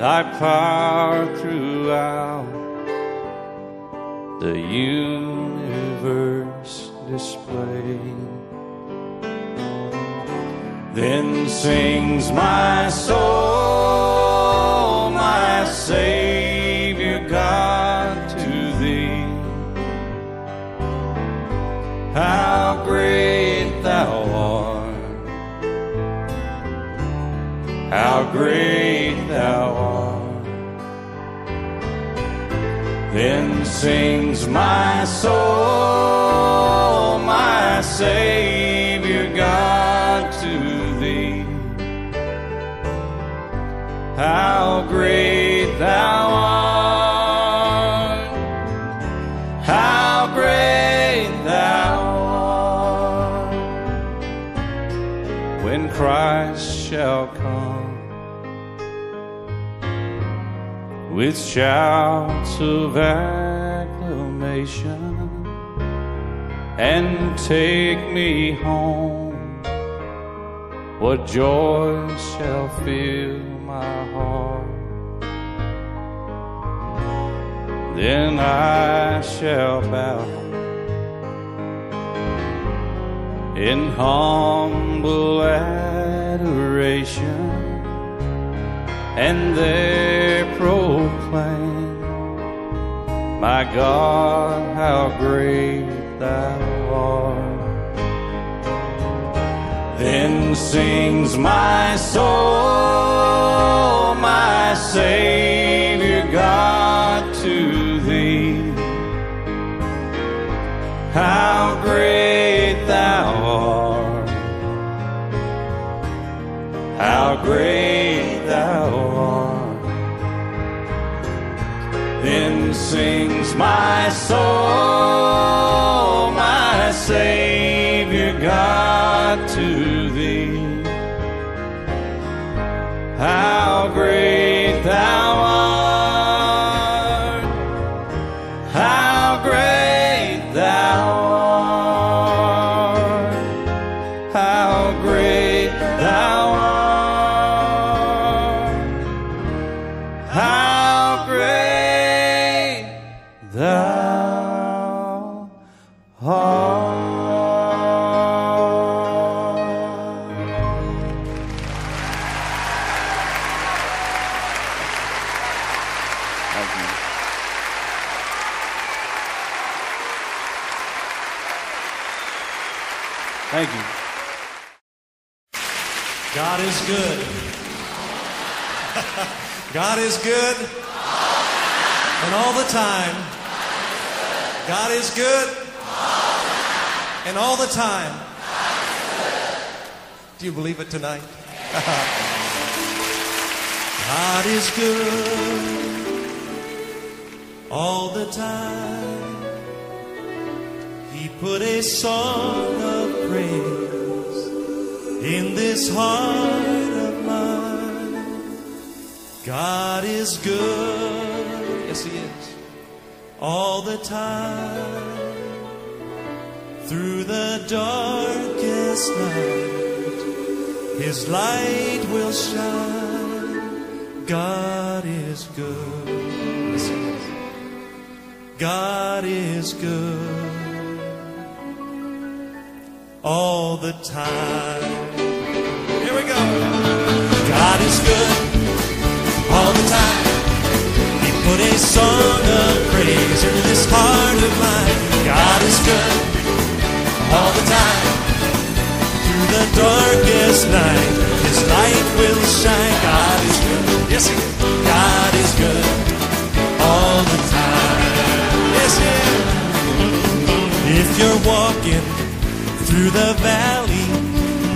thy power throughout the universe displayed. Then sings my soul, my Savior God, to thee. How great thou art! How great sings my soul, my Savior God, to thee. How great with shouts of acclamation and take me home. What joy shall fill my heart? Then I shall bow in humble adoration and there proclaim, My God, how great thou art. Then sings my soul, my Savior God, to thee. How great thou art. How great thou art. Then sings my soul, my Savior God, to thee. How great thou Thank you. God is good. God is good. And all the time. God is good. And all the time. Do you believe it tonight? God is good. All the time. He put a song of praise in this heart of mine. God is good. Yes, He is. All the time. Through the darkest night, His light will shine. God is good. Yes, He is. God is good all the time. Here we go. God is good all the time. He put a song of praise into this heart of mine. God is good all the time. Through the darkest night, His light will shine. God is good. Yes, He is. God is good all the time. Yes, He is. If you're walking through the valley,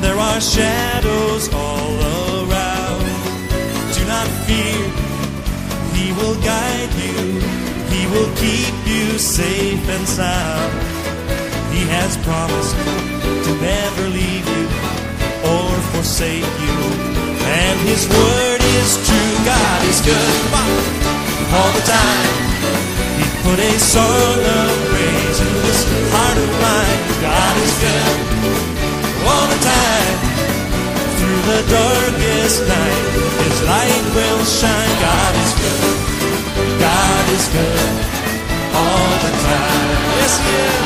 there are shadows all around. Do not fear, He will guide you, He will keep you safe and sound. He has promised to never leave you or forsake you, and His word is true. God is good all the time. Put a song of praise in this heart of mine. God is good all the time. Through the darkest night, His light will shine. God is good. God is good all the time. Yes, is.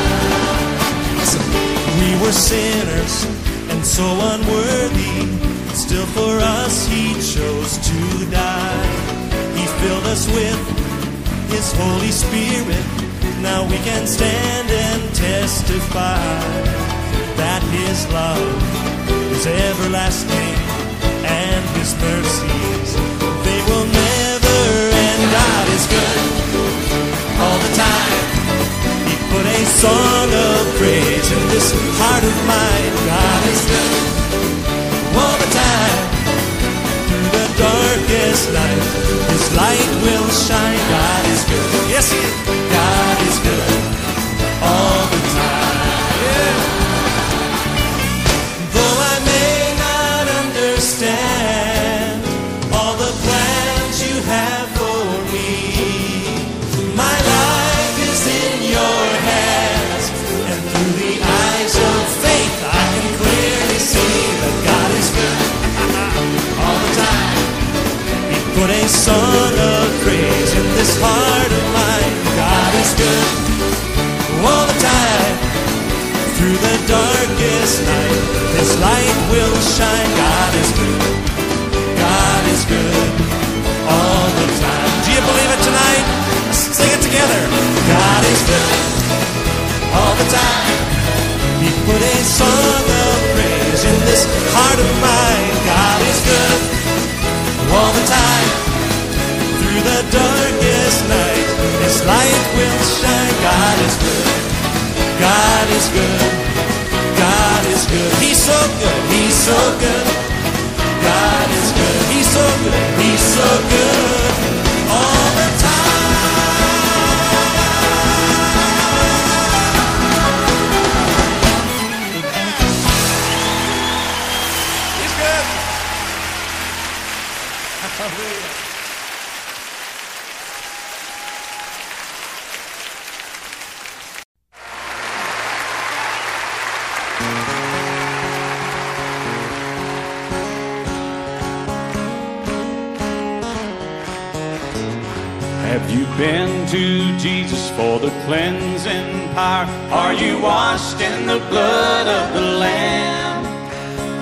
Listen, we were sinners and so unworthy. Still, for us, He chose to die. He filled us with His Holy Spirit. Now we can stand and testify that His love is everlasting and His mercies they will never end. God is good all the time. He put a song of praise in this heart of mine. Night, His light will shine. God is good. Yes, He is. In this heart of mine. God is good all the time. Through the darkest night, His light will shine. God is good. God is good all the time. Do you believe it tonight? Sing it together. God is good all the time. He put a song of praise in this heart of mine. God is good all the time. Light will shine. God is good. God is good. God is good. He's so good. He's so good. God is good. He's so good. He's so good. To Jesus for the cleansing power? Are you washed in the blood of the Lamb?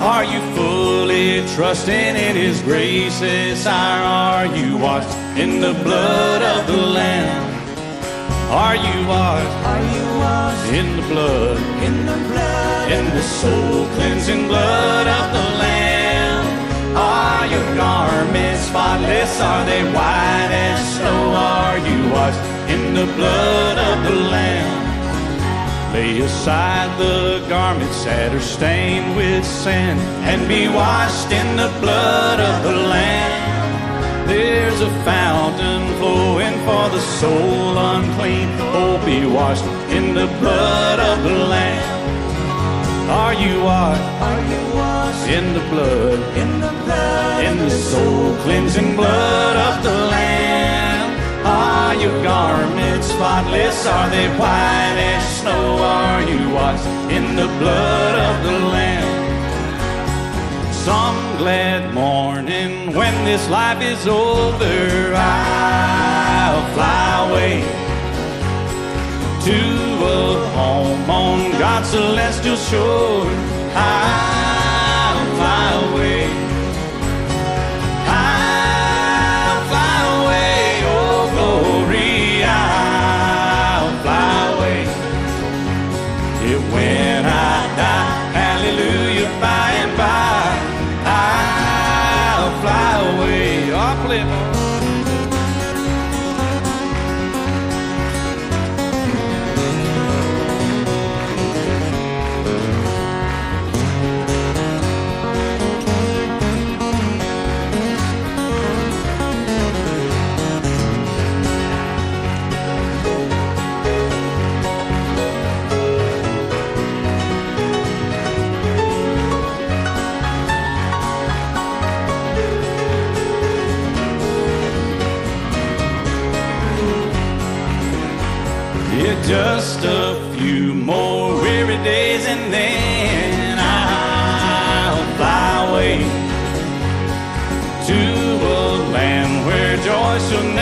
Are you fully trusting in His grace this hour? Are you washed in the blood of the Lamb? Are you washed? Are you washed in the blood? In the blood, in the soul cleansing blood of the Lamb. Are your garments spotless? Are they white as snow? Are you washed in the blood of the Lamb? Lay aside the garments that are stained with sin and be washed in the blood of the Lamb. There's a fountain flowing for the soul unclean. Oh, be washed in the blood of the Lamb. Are you washed? Are you washed in the blood? In the blood, in the soul cleansing blood of the Lamb. Are your garments spotless? Are they white as snow? Are you washed in the blood of the Lamb? Some glad morning when this life is over, I'll fly away to a home on God's celestial shore. I'll fly away. Where joy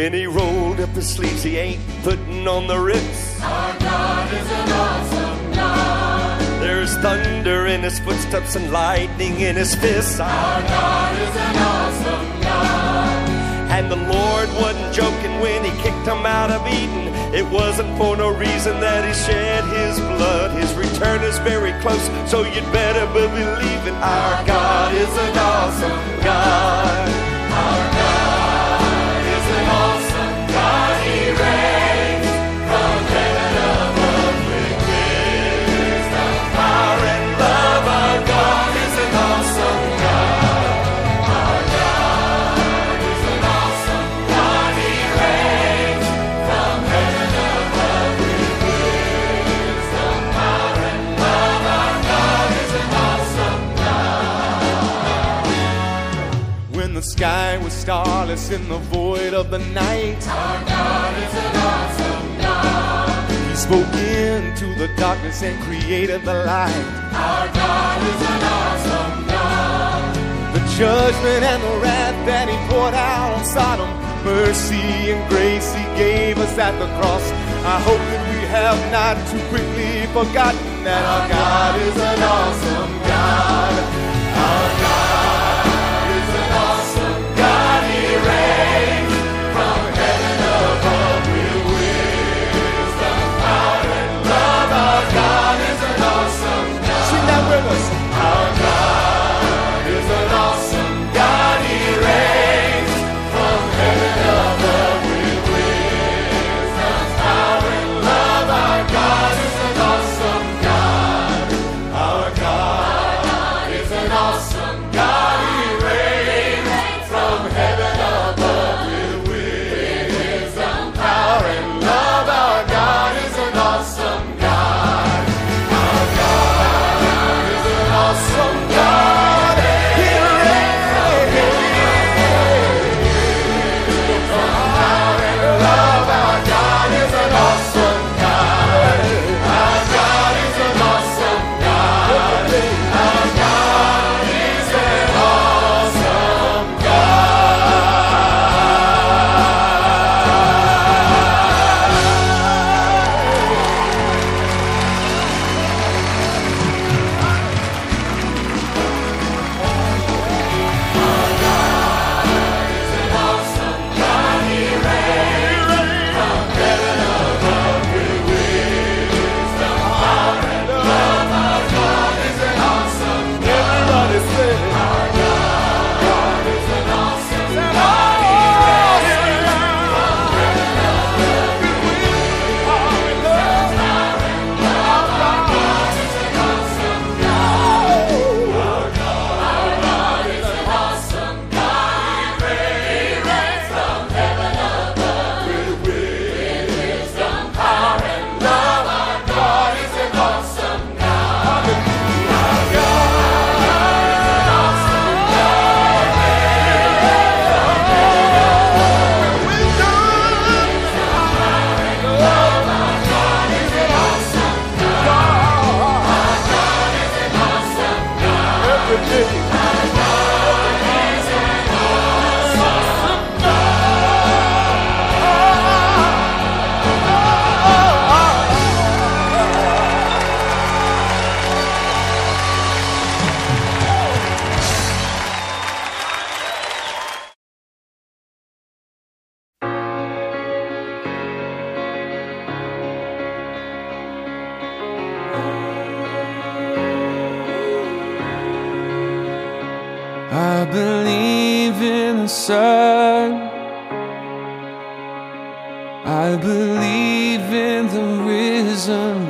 When he rolled up his sleeves, he ain't putting on the ritz. Our God is an awesome God. There's thunder in his footsteps and lightning in his fists. Our God is an awesome God. And the Lord wasn't joking when he kicked him out of Eden. It wasn't for no reason that he shed his blood. His return is very close, so you'd better be believing our God is an awesome God. Our God sky was starless in the void of the night, Our God is an awesome God. He spoke into the darkness and created the light. Our God is an awesome God. The judgment and the wrath that He poured out on Sodom, mercy and grace He gave us at the cross. I hope that we have not too quickly forgotten that our God is an awesome God. Our God Sing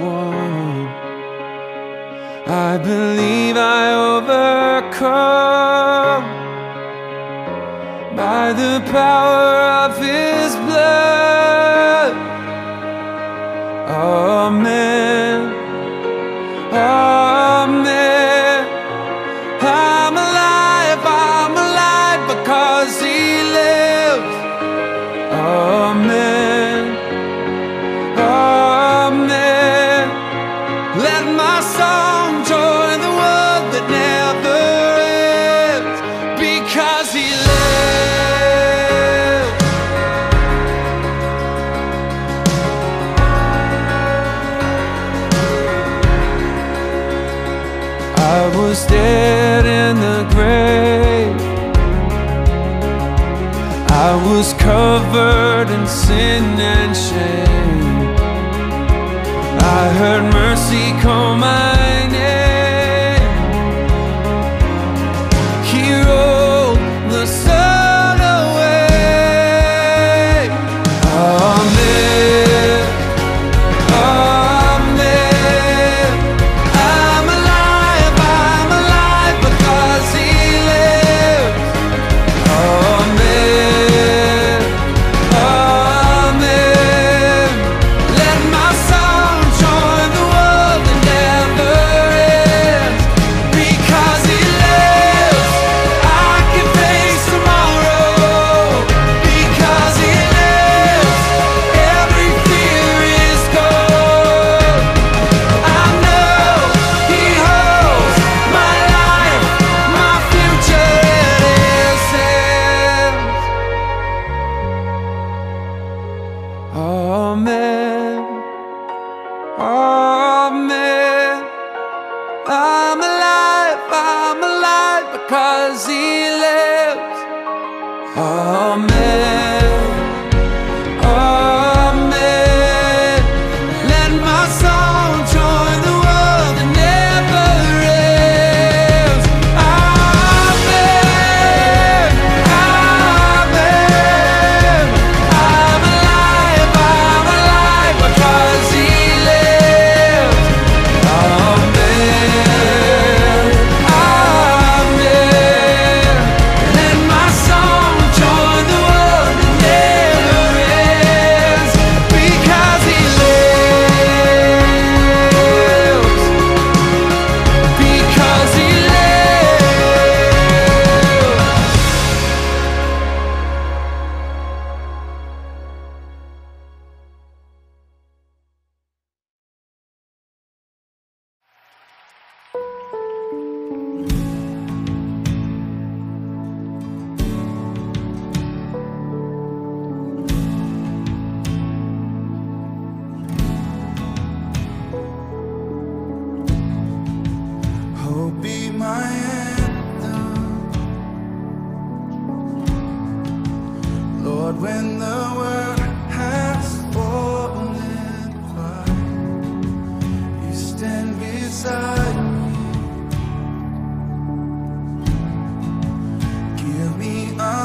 warm. I believe I overcome by the power of His blood. Amen. I was covered in sin and shame. I heard mercy call my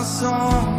song.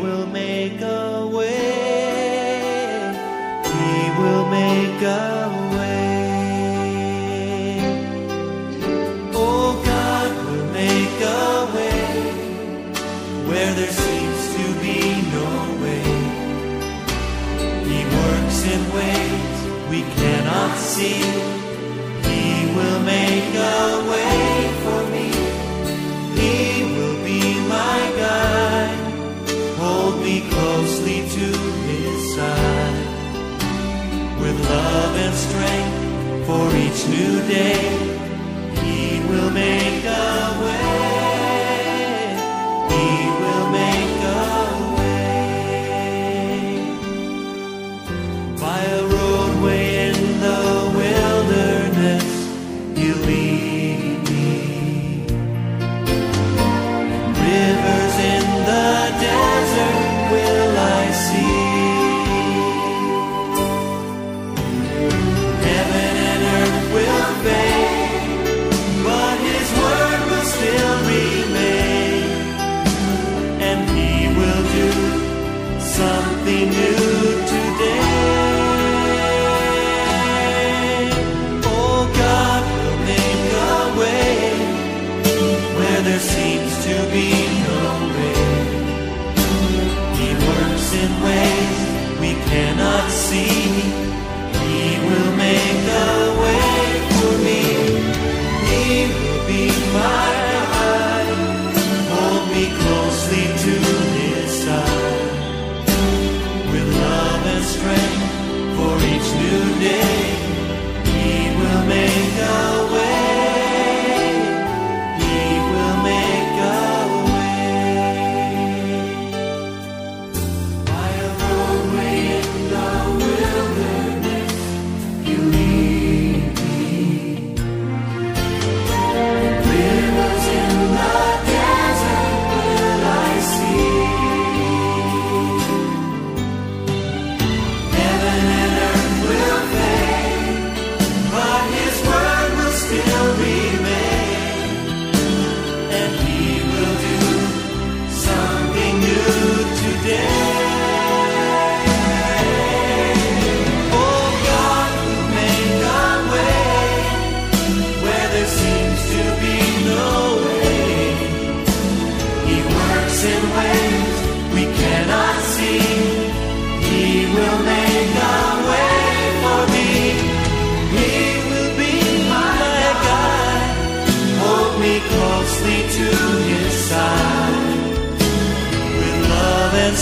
will make a way. He will make a way. Oh, God will make a way where there seems to be no way. He works in ways we cannot see. today. friend.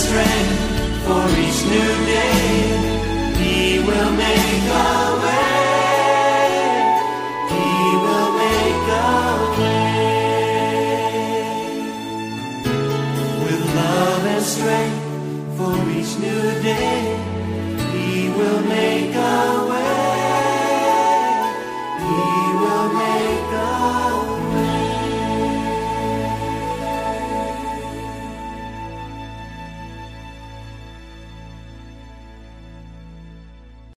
strength for each new